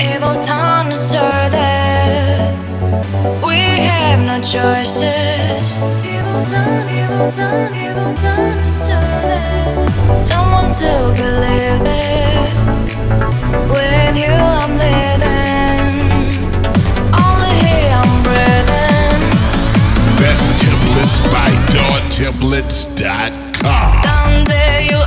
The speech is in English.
Evil tongue asserted. We have no choices. Evil tongue, evil tongue, evil tongue asserted. Don't want to believe it. With you, I'm living. Only here, I'm breathing. Best templates by DawnTemplates.com. Someday you'll